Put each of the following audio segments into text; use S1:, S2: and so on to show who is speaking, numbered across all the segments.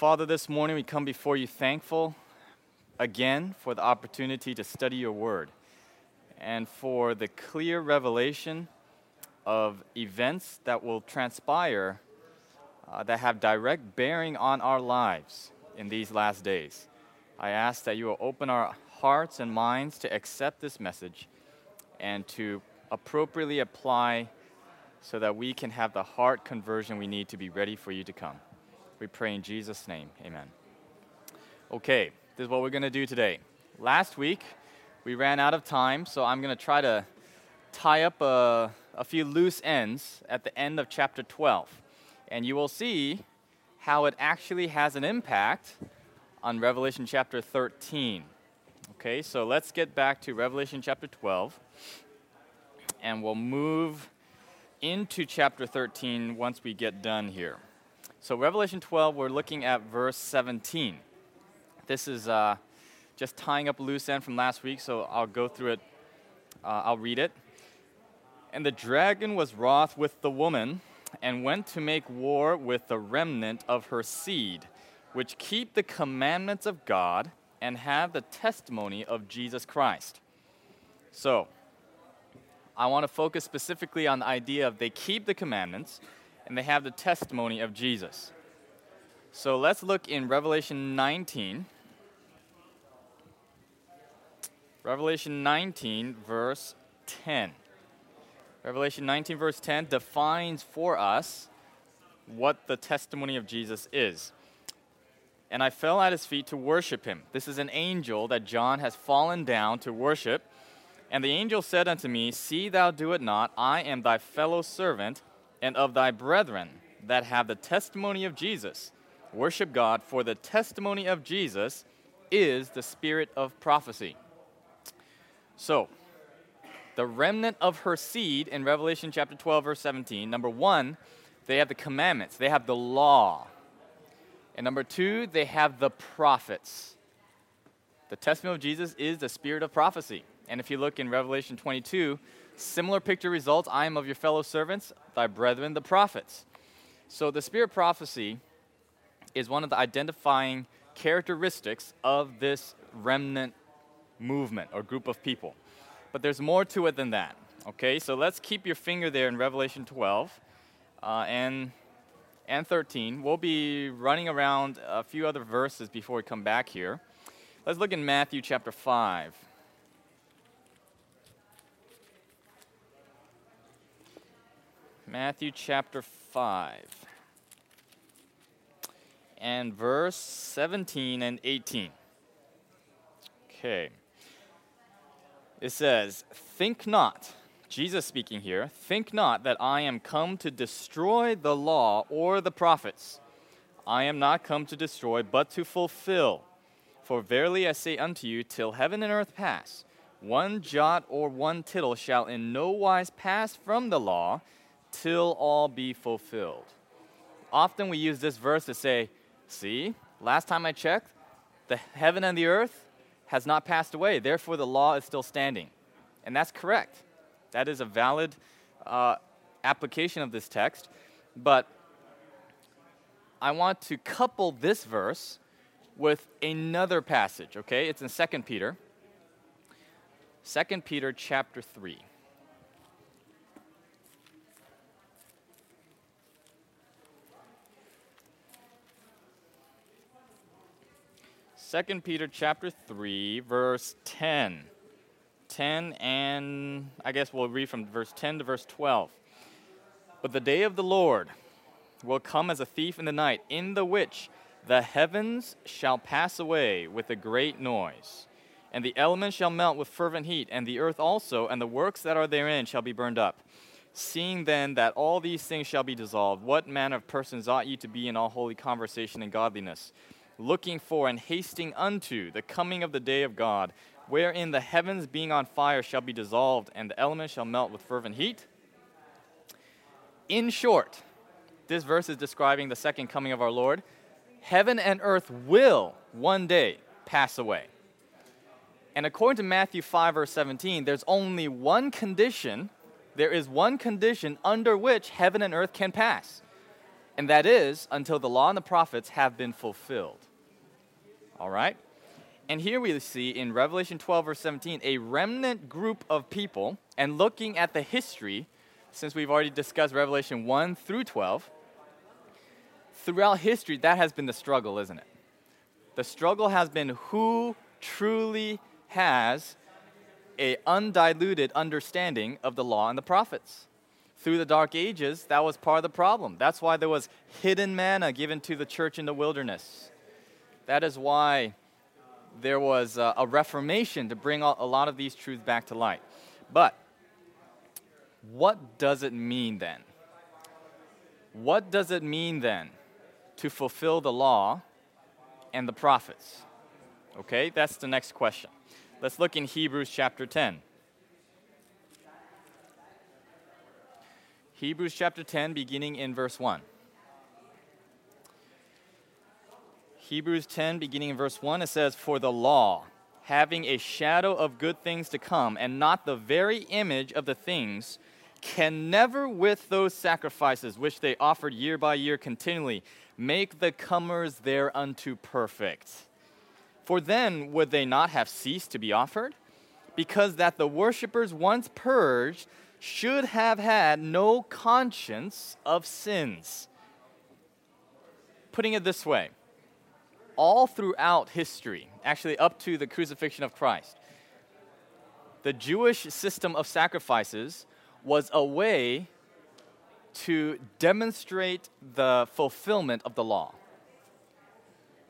S1: Father, this morning we come before you thankful again for the opportunity to study your word and for the clear revelation of events that will transpire uh, that have direct bearing on our lives in these last days. I ask that you will open our hearts and minds to accept this message and to appropriately apply so that we can have the heart conversion we need to be ready for you to come. We pray in Jesus' name. Amen. Okay, this is what we're going to do today. Last week, we ran out of time, so I'm going to try to tie up a, a few loose ends at the end of chapter 12. And you will see how it actually has an impact on Revelation chapter 13. Okay, so let's get back to Revelation chapter 12, and we'll move into chapter 13 once we get done here. So, Revelation 12, we're looking at verse 17. This is uh, just tying up loose end from last week, so I'll go through it. Uh, I'll read it. And the dragon was wroth with the woman and went to make war with the remnant of her seed, which keep the commandments of God and have the testimony of Jesus Christ. So, I want to focus specifically on the idea of they keep the commandments and they have the testimony of Jesus. So let's look in Revelation 19. Revelation 19, verse 10. Revelation 19, verse 10 defines for us what the testimony of Jesus is. And I fell at his feet to worship him. This is an angel that John has fallen down to worship. And the angel said unto me, See thou do it not, I am thy fellow servant and of thy brethren that have the testimony of Jesus. Worship God, for the testimony of Jesus is the spirit of prophecy. So, the remnant of her seed in Revelation chapter 12, verse 17, number one, they have the commandments, they have the law. And number two, they have the prophets. The testimony of Jesus is the spirit of prophecy. And if you look in Revelation 22, Similar picture results I am of your fellow servants, thy brethren, the prophets. So the spirit prophecy is one of the identifying characteristics of this remnant movement or group of people. But there's more to it than that. Okay, so let's keep your finger there in Revelation 12 uh, and, and 13. We'll be running around a few other verses before we come back here. Let's look in Matthew chapter 5. Matthew chapter 5 and verse 17 and 18. Okay. It says, Think not, Jesus speaking here, think not that I am come to destroy the law or the prophets. I am not come to destroy, but to fulfill. For verily I say unto you, till heaven and earth pass, one jot or one tittle shall in no wise pass from the law till all be fulfilled. Often we use this verse to say, See, last time I checked, the heaven and the earth has not passed away, therefore the law is still standing. And that's correct. That is a valid uh, application of this text. But I want to couple this verse with another passage, okay? It's in 2 Peter. 2 Peter chapter 3. 2 Peter chapter 3 verse 10. 10 and I guess we'll read from verse 10 to verse 12. But the day of the Lord will come as a thief in the night, in the which the heavens shall pass away with a great noise, and the elements shall melt with fervent heat, and the earth also, and the works that are therein shall be burned up. Seeing then that all these things shall be dissolved, what manner of persons ought ye to be in all holy conversation and godliness? Looking for and hasting unto the coming of the day of God, wherein the heavens being on fire shall be dissolved, and the elements shall melt with fervent heat. In short, this verse is describing the second coming of our Lord. Heaven and earth will one day pass away. And according to Matthew 5, verse 17, there's only one condition. There is one condition under which heaven and earth can pass and that is until the law and the prophets have been fulfilled. All right? And here we see in Revelation 12, verse 17, a remnant group of people, and looking at the history, since we've already discussed Revelation 1 through 12, throughout history, that has been the struggle, isn't it? The struggle has been who truly has a undiluted understanding of the law and the prophets. Through the dark ages, that was part of the problem. That's why there was hidden manna given to the church in the wilderness. That is why there was a, a reformation to bring a lot of these truths back to light. But what does it mean then? What does it mean then to fulfill the law and the prophets? Okay, that's the next question. Let's look in Hebrews chapter 10. Hebrews chapter 10, beginning in verse 1. Hebrews 10, beginning in verse 1, it says, For the law, having a shadow of good things to come, and not the very image of the things, can never, with those sacrifices which they offered year by year continually, make the comers thereunto perfect. For then would they not have ceased to be offered? Because that the worshippers once purged should have had no conscience of sins. Putting it this way, all throughout history, actually up to the crucifixion of Christ, the Jewish system of sacrifices was a way to demonstrate the fulfillment of the law.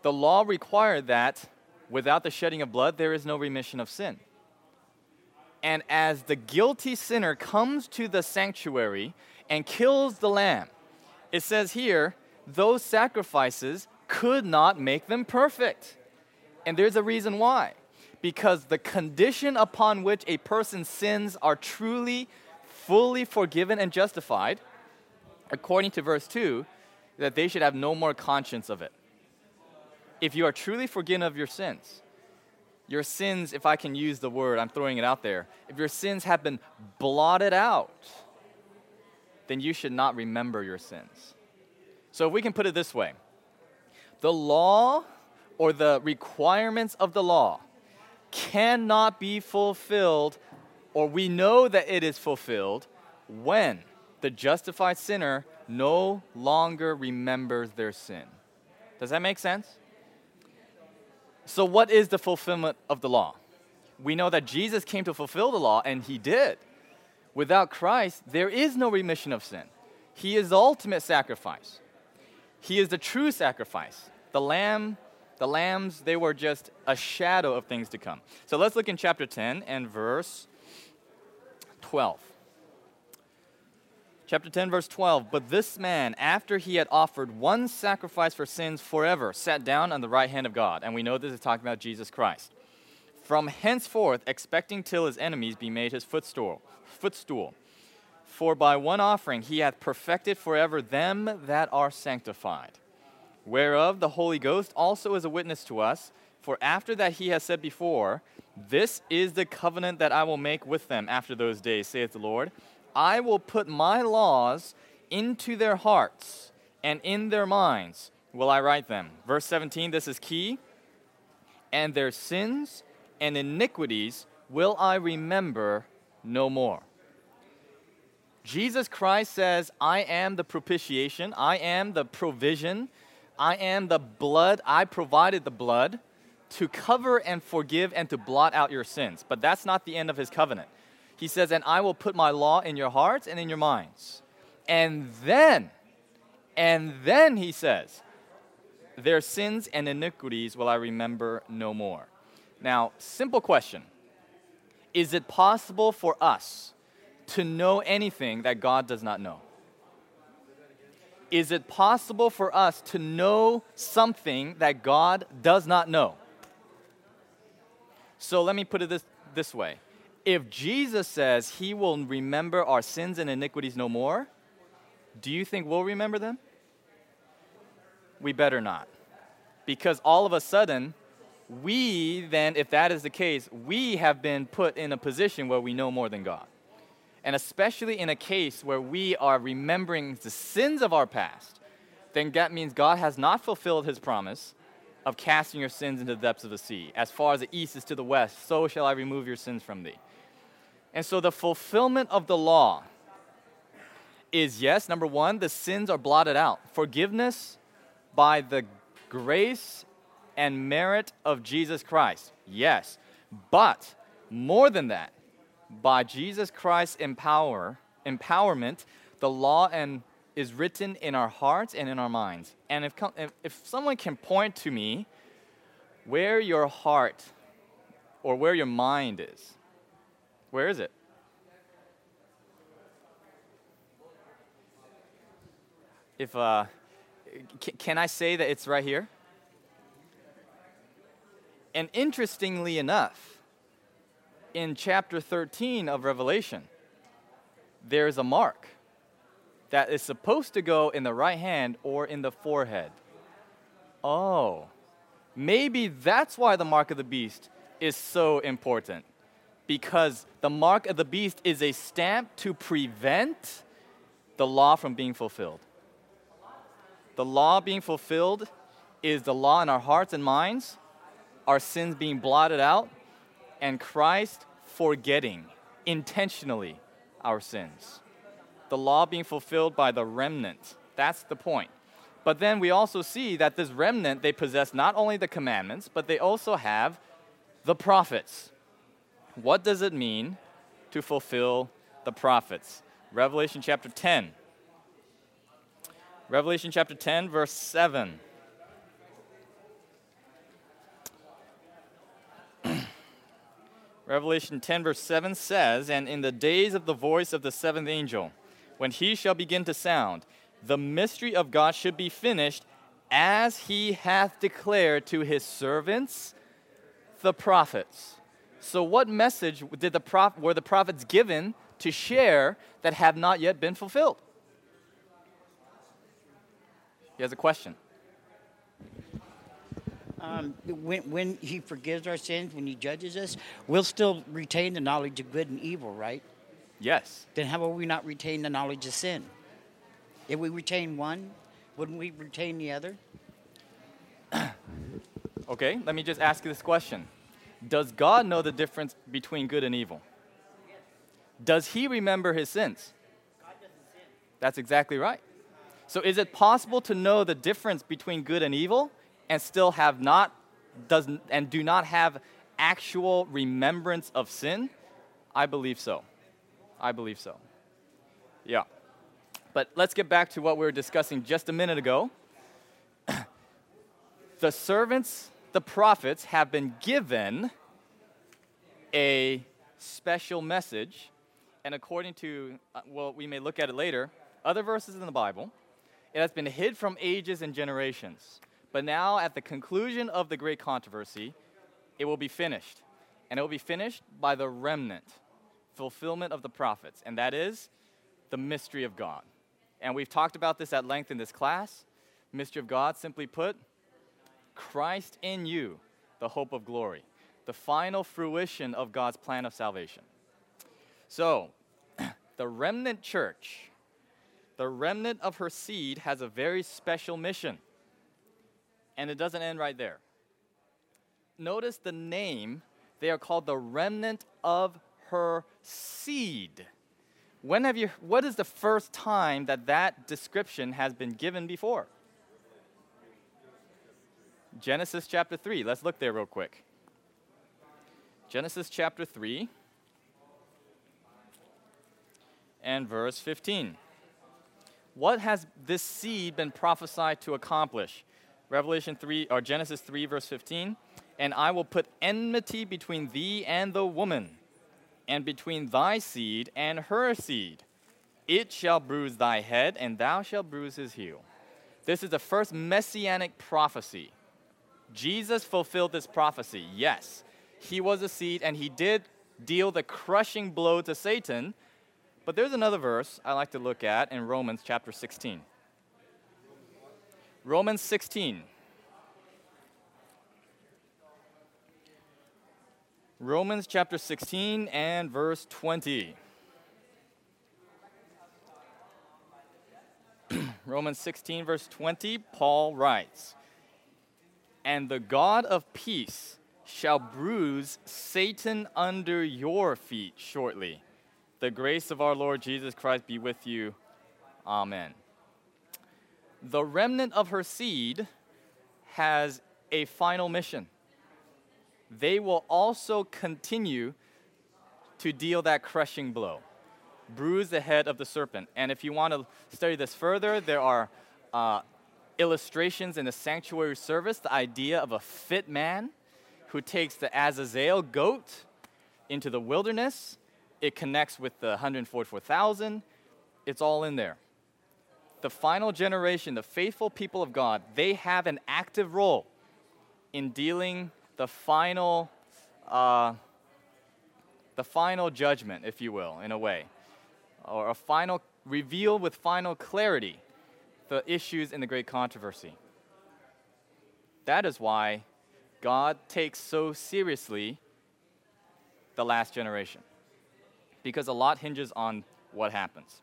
S1: The law required that without the shedding of blood, there is no remission of sin. And as the guilty sinner comes to the sanctuary and kills the lamb, it says here, those sacrifices could not make them perfect. And there's a reason why. Because the condition upon which a person's sins are truly, fully forgiven and justified, according to verse 2, that they should have no more conscience of it if you are truly forgiven of your sins, your sins, if I can use the word, I'm throwing it out there, if your sins have been blotted out, then you should not remember your sins. So if we can put it this way the law or the requirements of the law cannot be fulfilled, or we know that it is fulfilled, when the justified sinner no longer remembers their sin. Does that make sense? So, what is the fulfillment of the law? We know that Jesus came to fulfill the law, and he did. Without Christ, there is no remission of sin. He is the ultimate sacrifice. He is the true sacrifice. The lamb, the lambs, they were just a shadow of things to come. So let's look in chapter 10 and verse 12 chapter 10, verse 12. But this man, after he had offered one sacrifice for sins forever, sat down on the right hand of God. And we know this is talking about Jesus Christ. From henceforth, expecting till his enemies be made his footstool. footstool. For by one offering he hath perfected forever them that are sanctified. Whereof the Holy Ghost also is a witness to us. For after that he has said before, This is the covenant that I will make with them after those days, saith the Lord. I will put my laws into their hearts, and in their minds will I write them. Verse 17, this is key. And their sins and iniquities will I remember no more. Jesus Christ says, I am the propitiation, I am the provision, I am the blood, I provided the blood to cover and forgive and to blot out your sins. But that's not the end of his covenant. He says, And I will put my law in your hearts and in your minds. And then, and then he says, Their sins and iniquities will I remember no more. Now, simple question Is it possible for us to know anything that God does not know? Is it possible for us to know something that God does not know? So let me put it this, this way if Jesus says he will remember our sins and iniquities no more, do you think we'll remember them? We better not. Because all of a sudden, we then, if that is the case, we have been put in a position where we know more than God. And especially in a case where we are remembering the sins of our past, then that means God has not fulfilled his promise of casting your sins into the depths of the sea. As far as the east is to the west, so shall I remove your sins from thee. And so the fulfillment of the law is yes, number one, the sins are blotted out. Forgiveness by the grace and merit of Jesus Christ. Yes. But more than that, by Jesus Christ's empower, empowerment, the law and is written in our hearts and in our minds. And if, if someone can point to me where your heart or where your mind is, where is it? If uh, can I say that it's right here? And interestingly enough, in chapter 13 of Revelation, there's a mark that is supposed to go in the right hand or in the forehead. Oh, maybe that's why the mark of the beast is so important. Because the mark of the beast is a stamp to prevent the law from being fulfilled. The law being fulfilled is the law in our hearts and minds, our sins being blotted out, and Christ forgetting intentionally our sins. The law being fulfilled by the remnant. That's the point. But then we also see that this remnant, they possess not only the commandments, but they also have the prophets. What does it mean to fulfill the prophets? Revelation chapter 10. Revelation chapter 10, verse 7. Revelation 10, verse 7 says, And in the days of the voice of the seventh angel, when he shall begin to sound, the mystery of God should be finished as he hath declared to his servants, the prophets. So, what message did the prof- were the prophets given to share that have not yet been fulfilled? He has a question.
S2: Um, when, when He forgives our sins, when He judges us, we'll still retain the knowledge of good and evil, right?
S1: Yes.
S2: Then how will we not retain the knowledge of sin? If we retain one, wouldn't we retain the other?
S1: okay, let me just ask you this question Does God know the difference between good and evil? Does He remember His sins? That's exactly right. So, is it possible to know the difference between good and evil? And still have not does and do not have actual remembrance of sin? I believe so. I believe so. Yeah. But let's get back to what we were discussing just a minute ago. the servants, the prophets, have been given a special message. And according to, uh, well, we may look at it later, other verses in the Bible, it has been hid from ages and generations. But now, at the conclusion of the great controversy, it will be finished. And it will be finished by the remnant, fulfillment of the prophets, and that is the mystery of God. And we've talked about this at length in this class. Mystery of God, simply put, Christ in you, the hope of glory, the final fruition of God's plan of salvation. So, the remnant church, the remnant of her seed, has a very special mission. And it doesn't end right there. Notice the name, they are called the remnant of her seed. When have you, what is the first time that that description has been given before? Genesis chapter 3. Let's look there real quick. Genesis chapter 3 and verse 15. What has this seed been prophesied to accomplish? Revelation 3 or Genesis 3 verse 15, and I will put enmity between thee and the woman, and between thy seed and her seed. It shall bruise thy head, and thou shalt bruise his heel. This is the first messianic prophecy. Jesus fulfilled this prophecy. Yes, he was a seed, and he did deal the crushing blow to Satan. But there's another verse I like to look at in Romans chapter 16. Romans 16. Romans chapter 16 and verse 20. Romans 16, verse 20, Paul writes, And the God of peace shall bruise Satan under your feet shortly. The grace of our Lord Jesus Christ be with you. Amen. The remnant of her seed has a final mission. They will also continue to deal that crushing blow, bruise the head of the serpent. And if you want to study this further, there are uh, illustrations in the sanctuary service, the idea of a fit man who takes the Azazel goat into the wilderness. It connects with the 144,000. It's all in there. The final generation, the faithful people of God, they have an active role in dealing the final, uh, the final judgment, if you will, in a way, or a final reveal with final clarity the issues in the great controversy. That is why God takes so seriously the last generation, because a lot hinges on what happens.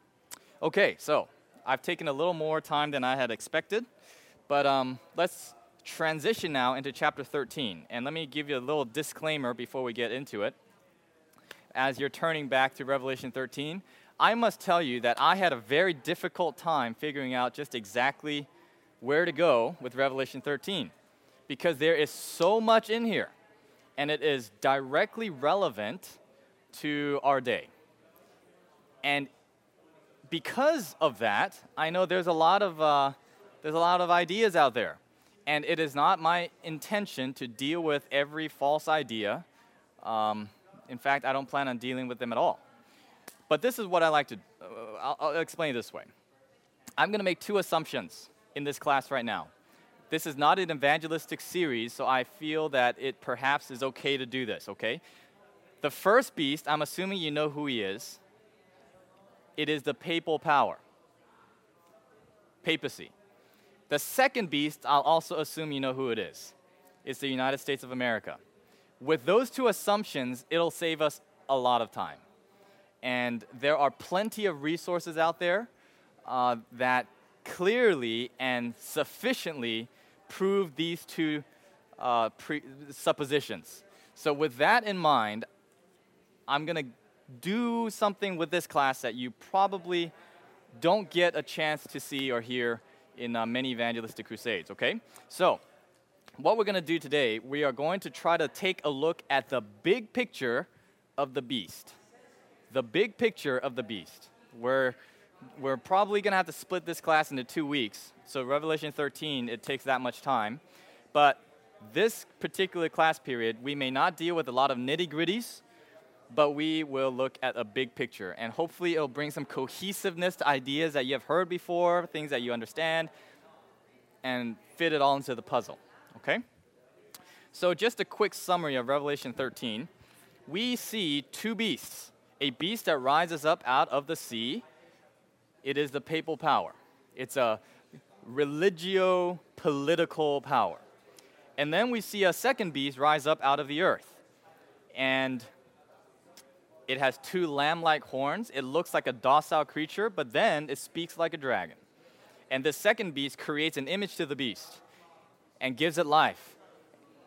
S1: Okay, so I've taken a little more time than I had expected, but um, let's transition now into chapter 13. And let me give you a little disclaimer before we get into it. As you're turning back to Revelation 13, I must tell you that I had a very difficult time figuring out just exactly where to go with Revelation 13 because there is so much in here and it is directly relevant to our day. And because of that, I know there's a lot of, uh, there's a lot of ideas out there. And it is not my intention to deal with every false idea. Um, in fact, I don't plan on dealing with them at all. But this is what I like to, uh, I'll, I'll explain it this way. I'm going to make two assumptions in this class right now. This is not an evangelistic series, so I feel that it perhaps is okay to do this, okay? The first beast, I'm assuming you know who he is. It is the papal power, papacy. The second beast, I'll also assume you know who it is. It's the United States of America. With those two assumptions, it'll save us a lot of time. And there are plenty of resources out there uh, that clearly and sufficiently prove these two uh, pre- suppositions. So, with that in mind, I'm going to do something with this class that you probably don't get a chance to see or hear in uh, many evangelistic crusades, okay? So, what we're going to do today, we are going to try to take a look at the big picture of the beast. The big picture of the beast. We're, we're probably going to have to split this class into two weeks. So, Revelation 13, it takes that much time. But this particular class period, we may not deal with a lot of nitty gritties but we will look at a big picture. And hopefully, it'll bring some cohesiveness to ideas that you have heard before, things that you understand, and fit it all into the puzzle. Okay? So, just a quick summary of Revelation 13. We see two beasts a beast that rises up out of the sea. It is the papal power, it's a religio political power. And then we see a second beast rise up out of the earth. And it has two lamb like horns. It looks like a docile creature, but then it speaks like a dragon. And the second beast creates an image to the beast and gives it life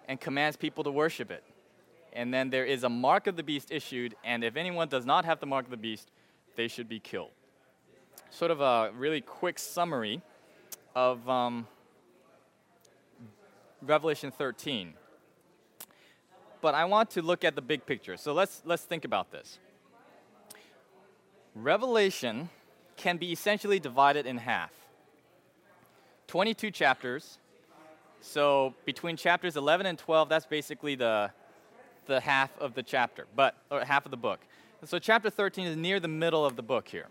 S1: and commands people to worship it. And then there is a mark of the beast issued, and if anyone does not have the mark of the beast, they should be killed. Sort of a really quick summary of um, Revelation 13 but I want to look at the big picture. So let's, let's think about this. Revelation can be essentially divided in half 22 chapters. So between chapters 11 and 12, that's basically the, the half of the chapter, but or half of the book. So chapter 13 is near the middle of the book here.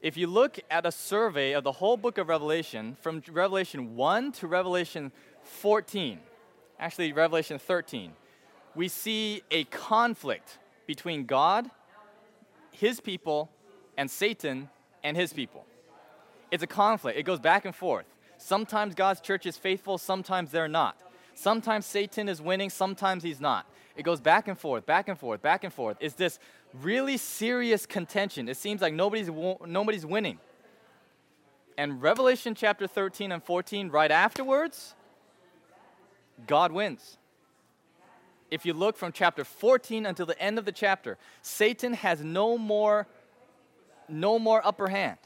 S1: If you look at a survey of the whole book of Revelation, from Revelation 1 to Revelation 14, actually Revelation 13, we see a conflict between God, his people, and Satan and his people. It's a conflict, it goes back and forth. Sometimes God's church is faithful, sometimes they're not. Sometimes Satan is winning, sometimes he's not. It goes back and forth, back and forth, back and forth. It's this really serious contention. It seems like nobody's, nobody's winning. And Revelation chapter 13 and 14, right afterwards, God wins. If you look from chapter 14 until the end of the chapter, Satan has no more no more upper hand.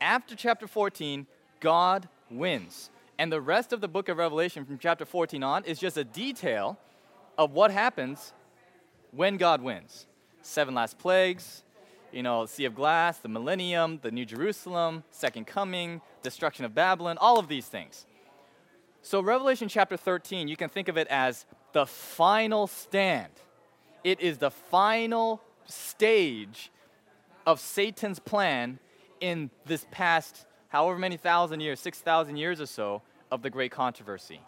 S1: After chapter 14, God wins. And the rest of the book of Revelation from chapter 14 on is just a detail of what happens when God wins. Seven last plagues, you know, Sea of Glass, the millennium, the New Jerusalem, second coming, destruction of Babylon, all of these things. So, Revelation chapter 13, you can think of it as the final stand. It is the final stage of Satan's plan in this past however many thousand years, 6,000 years or so, of the great controversy.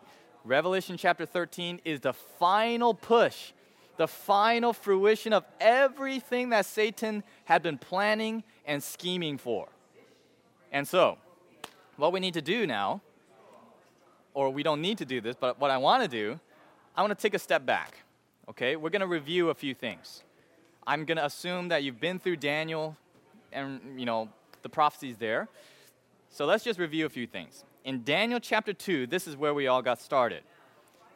S1: Revelation chapter 13 is the final push, the final fruition of everything that Satan had been planning and scheming for. And so, what we need to do now, or we don't need to do this, but what I want to do I want to take a step back. Okay, we're going to review a few things. I'm going to assume that you've been through Daniel and, you know, the prophecies there. So let's just review a few things. In Daniel chapter 2, this is where we all got started.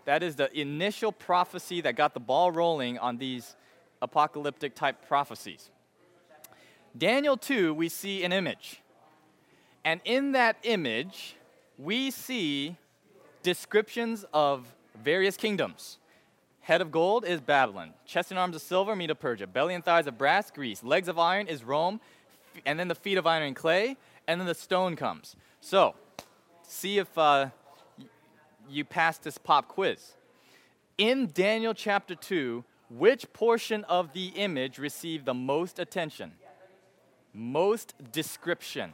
S1: That is the initial prophecy that got the ball rolling on these apocalyptic type prophecies. Daniel 2, we see an image. And in that image, we see descriptions of various kingdoms. Head of gold is Babylon. Chest and arms of silver, Medo Persia. Belly and thighs of brass, Greece. Legs of iron is Rome. And then the feet of iron and clay. And then the stone comes. So, see if uh, you pass this pop quiz. In Daniel chapter 2, which portion of the image received the most attention? Most description?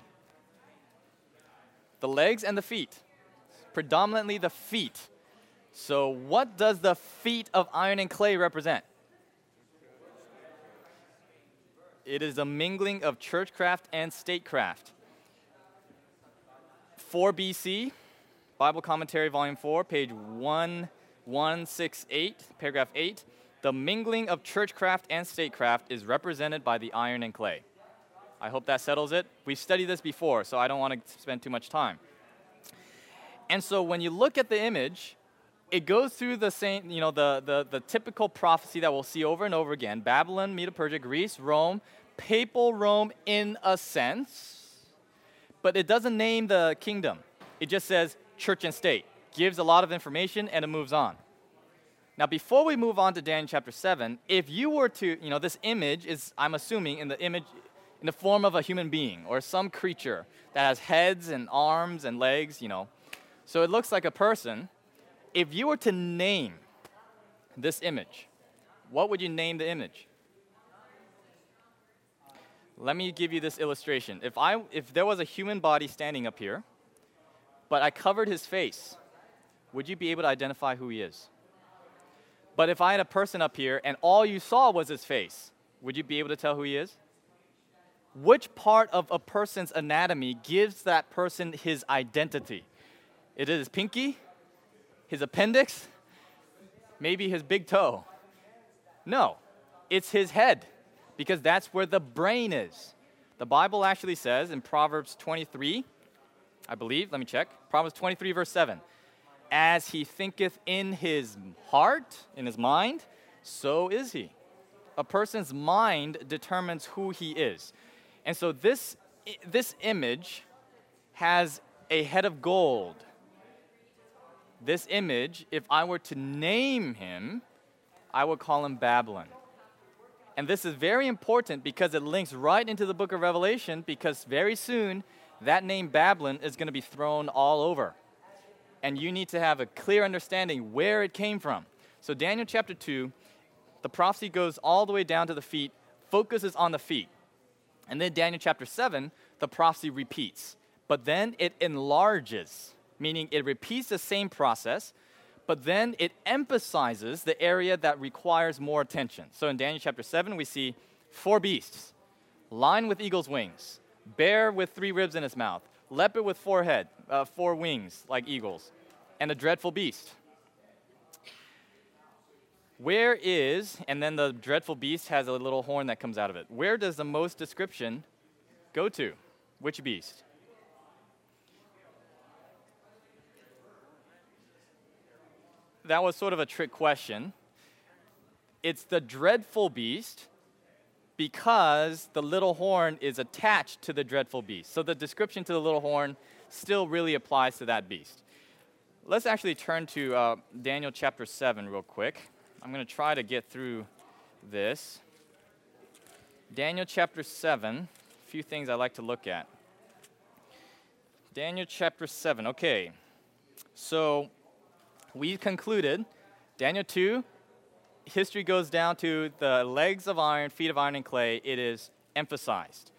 S1: The legs and the feet. Predominantly the feet so, what does the feet of iron and clay represent? It is a mingling of churchcraft and statecraft. 4 BC, Bible Commentary, Volume 4, page 1168, paragraph 8. The mingling of churchcraft and statecraft is represented by the iron and clay. I hope that settles it. We've studied this before, so I don't want to spend too much time. And so when you look at the image, it goes through the same, you know, the, the, the typical prophecy that we'll see over and over again Babylon, Medo Persia, Greece, Rome, papal Rome in a sense, but it doesn't name the kingdom. It just says church and state, gives a lot of information, and it moves on. Now, before we move on to Daniel chapter 7, if you were to, you know, this image is, I'm assuming, in the image, in the form of a human being or some creature that has heads and arms and legs, you know. So it looks like a person if you were to name this image, what would you name the image? Let me give you this illustration. If, I, if there was a human body standing up here, but I covered his face, would you be able to identify who he is? But if I had a person up here and all you saw was his face, would you be able to tell who he is? Which part of a person's anatomy gives that person his identity? It is pinky, his appendix, maybe his big toe. No, it's his head, because that's where the brain is. The Bible actually says in Proverbs 23, I believe, let me check. Proverbs 23, verse 7. As he thinketh in his heart, in his mind, so is he. A person's mind determines who he is. And so this, this image has a head of gold this image, if I were to name him, I would call him Babylon. And this is very important because it links right into the book of Revelation because very soon that name Babylon is going to be thrown all over. And you need to have a clear understanding where it came from. So, Daniel chapter 2, the prophecy goes all the way down to the feet, focuses on the feet. And then Daniel chapter 7, the prophecy repeats, but then it enlarges meaning it repeats the same process, but then it emphasizes the area that requires more attention. So in Daniel chapter 7, we see four beasts lion with eagle's wings, bear with three ribs in its mouth, leopard with four, head, uh, four wings like eagles, and a dreadful beast. Where is, and then the dreadful beast has a little horn that comes out of it. Where does the most description go to? Which beast? That was sort of a trick question. It's the dreadful beast because the little horn is attached to the dreadful beast. So the description to the little horn still really applies to that beast. Let's actually turn to uh, Daniel chapter 7 real quick. I'm going to try to get through this. Daniel chapter 7, a few things I like to look at. Daniel chapter 7. Okay. So we concluded Daniel 2, history goes down to the legs of iron, feet of iron and clay. It is emphasized.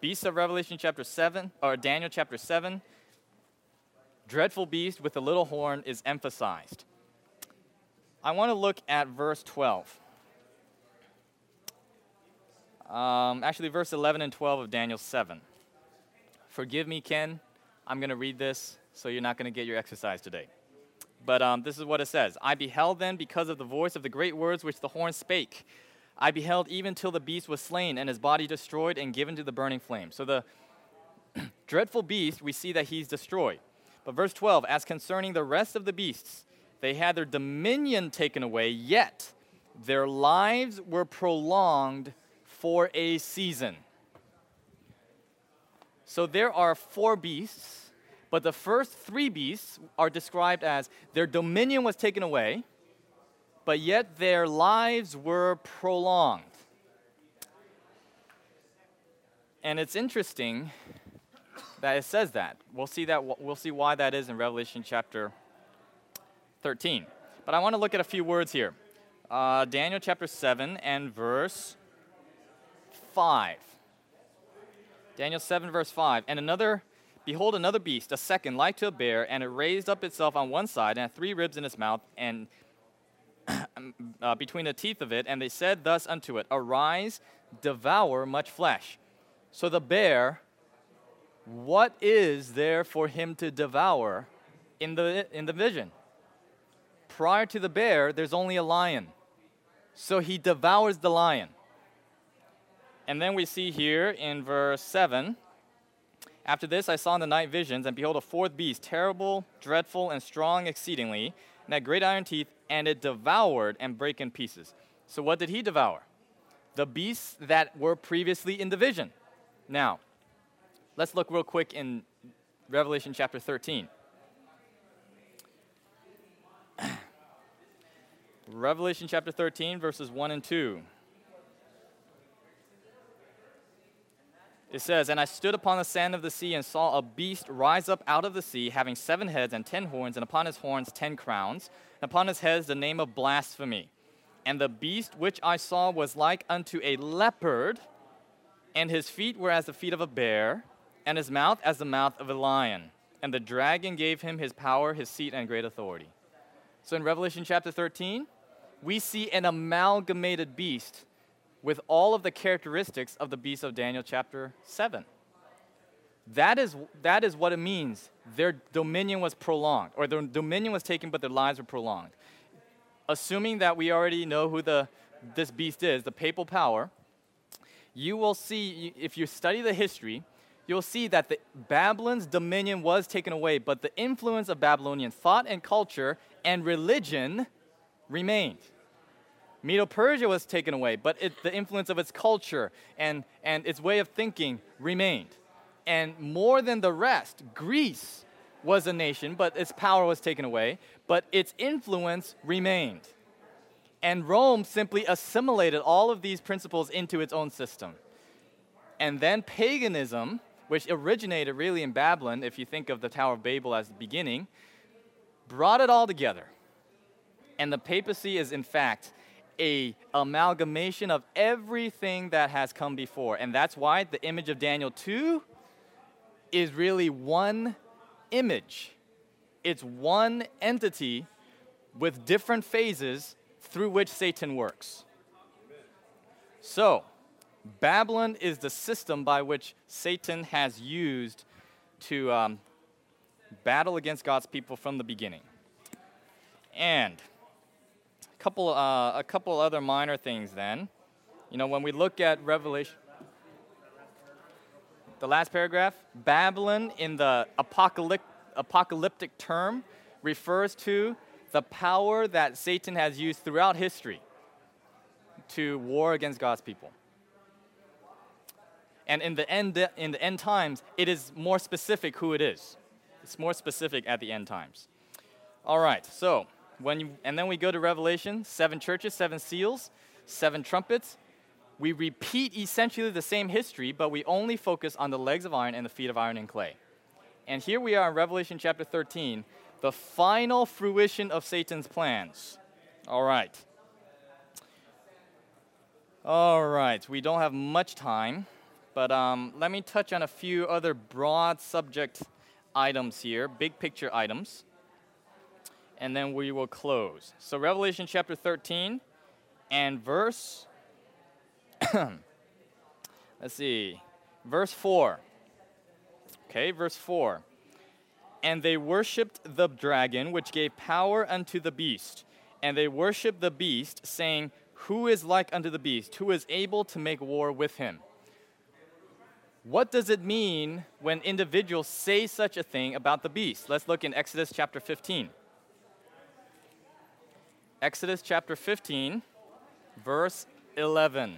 S1: Beast of Revelation chapter 7, or Daniel chapter 7, dreadful beast with the little horn is emphasized. I want to look at verse 12. Um, actually, verse 11 and 12 of Daniel 7. Forgive me, Ken. I'm going to read this, so you're not going to get your exercise today. But um, this is what it says I beheld then because of the voice of the great words which the horn spake. I beheld even till the beast was slain and his body destroyed and given to the burning flame. So the dreadful beast, we see that he's destroyed. But verse 12, as concerning the rest of the beasts, they had their dominion taken away, yet their lives were prolonged for a season. So there are four beasts, but the first three beasts are described as their dominion was taken away, but yet their lives were prolonged. And it's interesting that it says that. We'll see that we'll see why that is in Revelation chapter 13. But I want to look at a few words here. Uh, Daniel chapter 7 and verse 5. Daniel 7, verse 5. And another, behold, another beast, a second, like to a bear, and it raised up itself on one side, and had three ribs in its mouth, and uh, between the teeth of it. And they said thus unto it, Arise, devour much flesh. So the bear, what is there for him to devour in the, in the vision? Prior to the bear, there's only a lion. So he devours the lion. And then we see here in verse 7 After this I saw in the night visions, and behold, a fourth beast, terrible, dreadful, and strong exceedingly, and had great iron teeth, and it devoured and brake in pieces. So, what did he devour? The beasts that were previously in the vision. Now, let's look real quick in Revelation chapter 13. Revelation chapter 13, verses 1 and 2. It says, And I stood upon the sand of the sea and saw a beast rise up out of the sea, having seven heads and ten horns, and upon his horns ten crowns, and upon his heads the name of blasphemy. And the beast which I saw was like unto a leopard, and his feet were as the feet of a bear, and his mouth as the mouth of a lion. And the dragon gave him his power, his seat, and great authority. So in Revelation chapter 13, we see an amalgamated beast with all of the characteristics of the beast of Daniel chapter 7. That is, that is what it means. Their dominion was prolonged, or their dominion was taken, but their lives were prolonged. Assuming that we already know who the, this beast is, the papal power, you will see, if you study the history, you'll see that the Babylon's dominion was taken away, but the influence of Babylonian thought and culture and religion remained. Medo Persia was taken away, but it, the influence of its culture and, and its way of thinking remained. And more than the rest, Greece was a nation, but its power was taken away, but its influence remained. And Rome simply assimilated all of these principles into its own system. And then paganism, which originated really in Babylon, if you think of the Tower of Babel as the beginning, brought it all together. And the papacy is, in fact, a amalgamation of everything that has come before. And that's why the image of Daniel 2 is really one image. It's one entity with different phases through which Satan works. So, Babylon is the system by which Satan has used to um, battle against God's people from the beginning. And couple, uh, a couple other minor things then. You know, when we look at Revelation, the last paragraph, Babylon in the apocalyptic, apocalyptic term refers to the power that Satan has used throughout history to war against God's people. And in the end, in the end times, it is more specific who it is. It's more specific at the end times. All right, so when you, and then we go to Revelation, seven churches, seven seals, seven trumpets. We repeat essentially the same history, but we only focus on the legs of iron and the feet of iron and clay. And here we are in Revelation chapter 13, the final fruition of Satan's plans. All right. All right, we don't have much time, but um, let me touch on a few other broad subject items here, big picture items, and then we will close. So, Revelation chapter 13 and verse, let's see, verse 4. Okay, verse 4. And they worshipped the dragon, which gave power unto the beast. And they worshipped the beast, saying, who is like unto the beast? Who is able to make war with him? What does it mean when individuals say such a thing about the beast? Let's look in Exodus chapter 15. Exodus chapter 15, verse 11.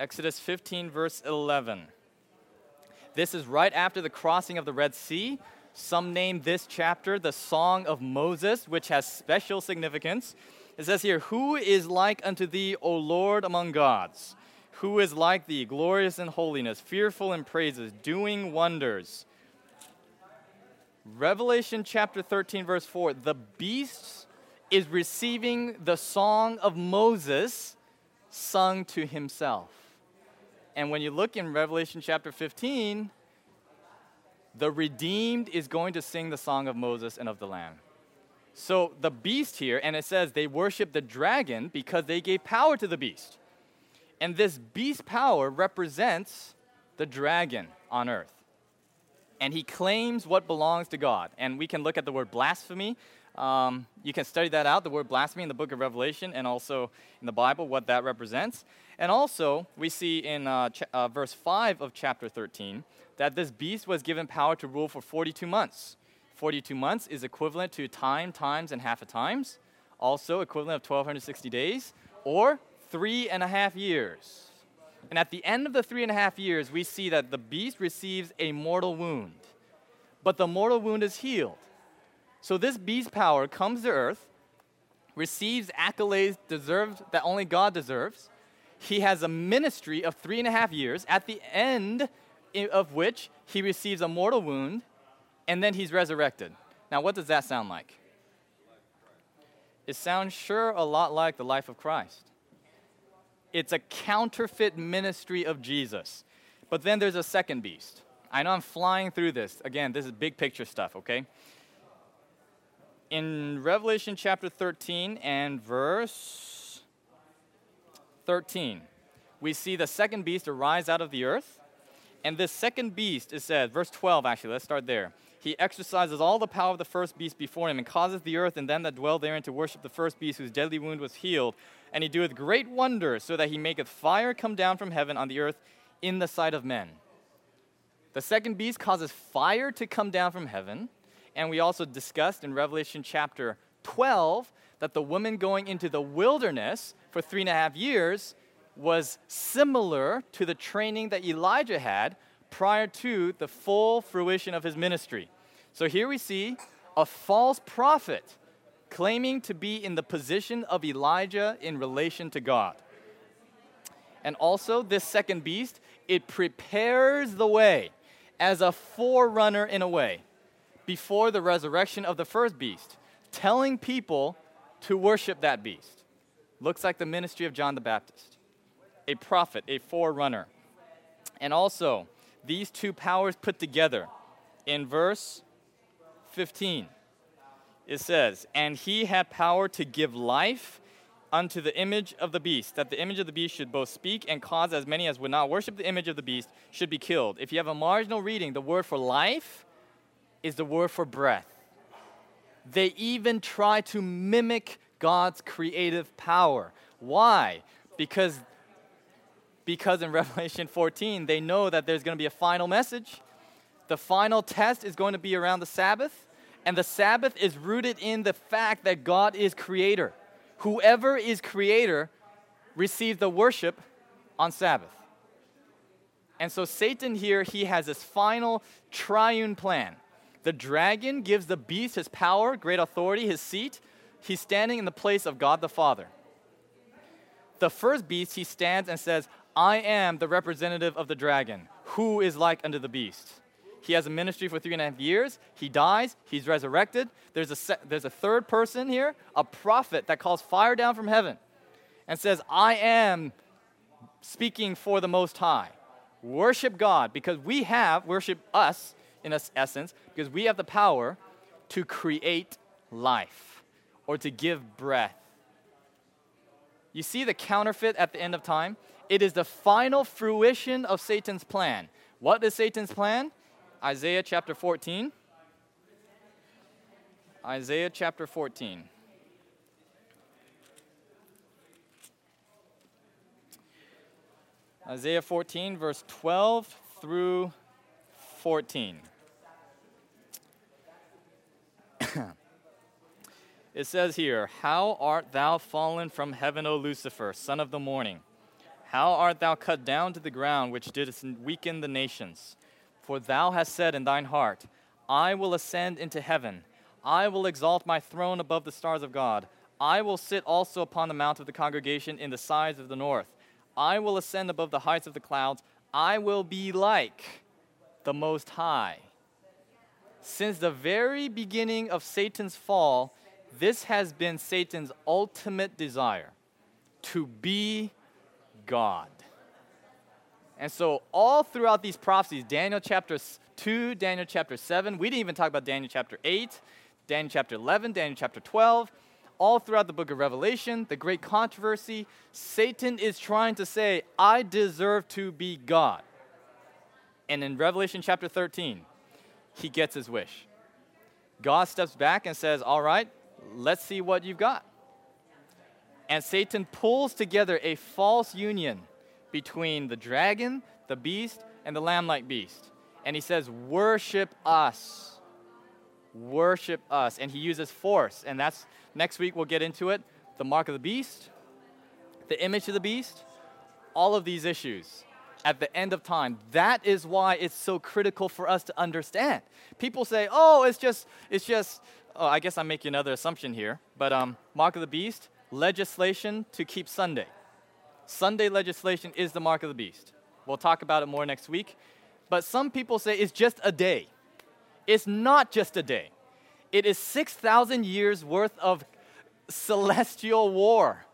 S1: Exodus 15, verse 11. This is right after the crossing of the Red Sea. Some name this chapter the Song of Moses, which has special significance. It says here, Who is like unto thee, O Lord among gods? Who is like thee, glorious in holiness, fearful in praises, doing wonders? Revelation chapter 13, verse 4 the beast is receiving the song of Moses sung to himself. And when you look in Revelation chapter 15, the redeemed is going to sing the song of Moses and of the Lamb. So the beast here, and it says they worship the dragon because they gave power to the beast. And this beast power represents the dragon on earth. And he claims what belongs to God. And we can look at the word blasphemy. Um, you can study that out, the word blasphemy in the book of Revelation and also in the Bible, what that represents. And also, we see in uh, ch- uh, verse 5 of chapter 13 that this beast was given power to rule for 42 months. 42 months is equivalent to time, times, and half a times, also equivalent of 1,260 days, or three and a half years. And at the end of the three and a half years, we see that the beast receives a mortal wound. But the mortal wound is healed. So this beast power comes to earth, receives accolades deserved that only God deserves. He has a ministry of three and a half years, at the end of which he receives a mortal wound and then he's resurrected. Now, what does that sound like? It sounds sure a lot like the life of Christ. It's a counterfeit ministry of Jesus. But then there's a second beast. I know I'm flying through this. Again, this is big picture stuff, okay? In Revelation chapter 13 and verse 13, we see the second beast arise out of the earth. And this second beast, is said, verse 12 actually, let's start there. He exercises all the power of the first beast before him, and causes the earth and them that dwell therein to worship the first beast whose deadly wound was healed. And he doeth great wonders, so that he maketh fire come down from heaven on the earth in the sight of men. The second beast causes fire to come down from heaven. And we also discussed in Revelation chapter 12 that the woman going into the wilderness for three and a half years was similar to the training that Elijah had prior to the full fruition of his ministry. So here we see a false prophet claiming to be in the position of Elijah in relation to God. And also, this second beast, it prepares the way as a forerunner in a way before the resurrection of the first beast, telling people to worship that beast. Looks like the ministry of John the Baptist, a prophet, a forerunner. And also, these two powers put together. In verse 15, it says, And he had power to give life unto the image of the beast, that the image of the beast should both speak and cause as many as would not worship the image of the beast should be killed. If you have a marginal reading, the word for life is the word for breath. They even try to mimic God's creative power. Why? Because because in Revelation 14, they know that there's going to be a final message. The final test is going to be around the Sabbath, And the Sabbath is rooted in the fact that God is creator. Whoever is creator receives the worship on Sabbath. And so Satan here, he has this final triune plan. The dragon gives the beast his power, great authority, his seat. He's standing in the place of God the Father. The first beast, he stands and says, I am the representative of the dragon, who is like unto the beast. He has a ministry for three and a half years. He dies. He's resurrected. There's a, se- there's a third person here, a prophet that calls fire down from heaven and says, I am speaking for the Most High. Worship God because we have, worship us in essence, because we have the power to create life or to give breath. You see the counterfeit at the end of time? It is the final fruition of Satan's plan. What is Satan's plan? Isaiah chapter 14. Isaiah chapter 14. Isaiah 14, verse 12 through 14. It says here, How art thou fallen from heaven, O Lucifer, son of the morning? How art thou cut down to the ground, which didst weaken the nations? For thou hast said in thine heart, I will ascend into heaven. I will exalt my throne above the stars of God. I will sit also upon the mount of the congregation in the sides of the north. I will ascend above the heights of the clouds. I will be like the Most High. Since the very beginning of Satan's fall, this has been Satan's ultimate desire to be God. And so, all throughout these prophecies, Daniel chapter 2, Daniel chapter 7, we didn't even talk about Daniel chapter 8, Daniel chapter 11, Daniel chapter 12 all throughout the book of Revelation, the great controversy, Satan is trying to say, I deserve to be God. And in Revelation chapter 13, he gets his wish. God steps back and says, All right, let's see what you've got. And Satan pulls together a false union between the dragon, the beast, and the lamb like beast. And he says, Worship us. Worship us. And he uses force. And that's Next week, we'll get into it the mark of the beast, the image of the beast, all of these issues at the end of time. That is why it's so critical for us to understand. People say, oh, it's just, it's just, oh, I guess I'm making another assumption here, but um, mark of the beast, legislation to keep Sunday. Sunday legislation is the mark of the beast. We'll talk about it more next week. But some people say it's just a day. It's not just a day. It is 6,000 years worth of celestial war.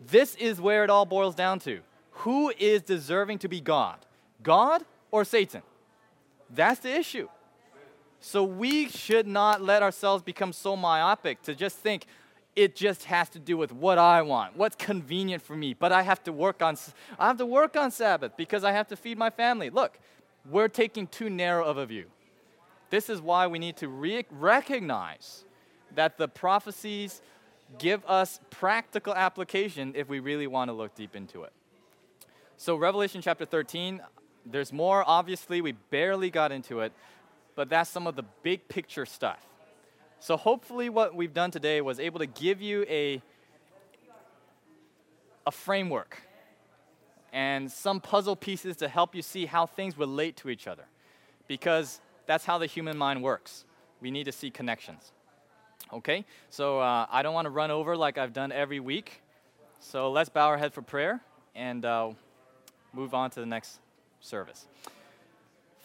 S1: This is where it all boils down to. Who is deserving to be God? God or Satan? That's the issue. So we should not let ourselves become so myopic to just think it just has to do with what I want, what's convenient for me. But I have to work on I have to work on Sabbath because I have to feed my family. Look, we're taking too narrow of a view. This is why we need to re- recognize that the prophecies give us practical application if we really want to look deep into it. So, Revelation chapter 13, there's more. Obviously, we barely got into it, but that's some of the big picture stuff. So, hopefully, what we've done today was able to give you a, a framework and some puzzle pieces to help you see how things relate to each other. Because that's how the human mind works. We need to see connections. Okay? So uh, I don't want to run over like I've done every week. So let's bow our head for prayer and uh, move on to the next service.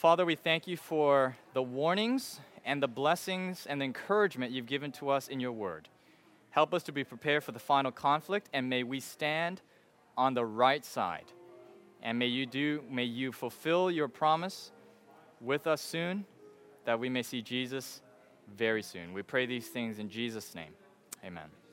S1: Father, we thank you for the warnings and the blessings and the encouragement you've given to us in your word. Help us to be prepared for the final conflict, and may we stand on the right side. And may you do, may you fulfill your promise with us soon that we may see Jesus very soon. We pray these things in Jesus' name. Amen.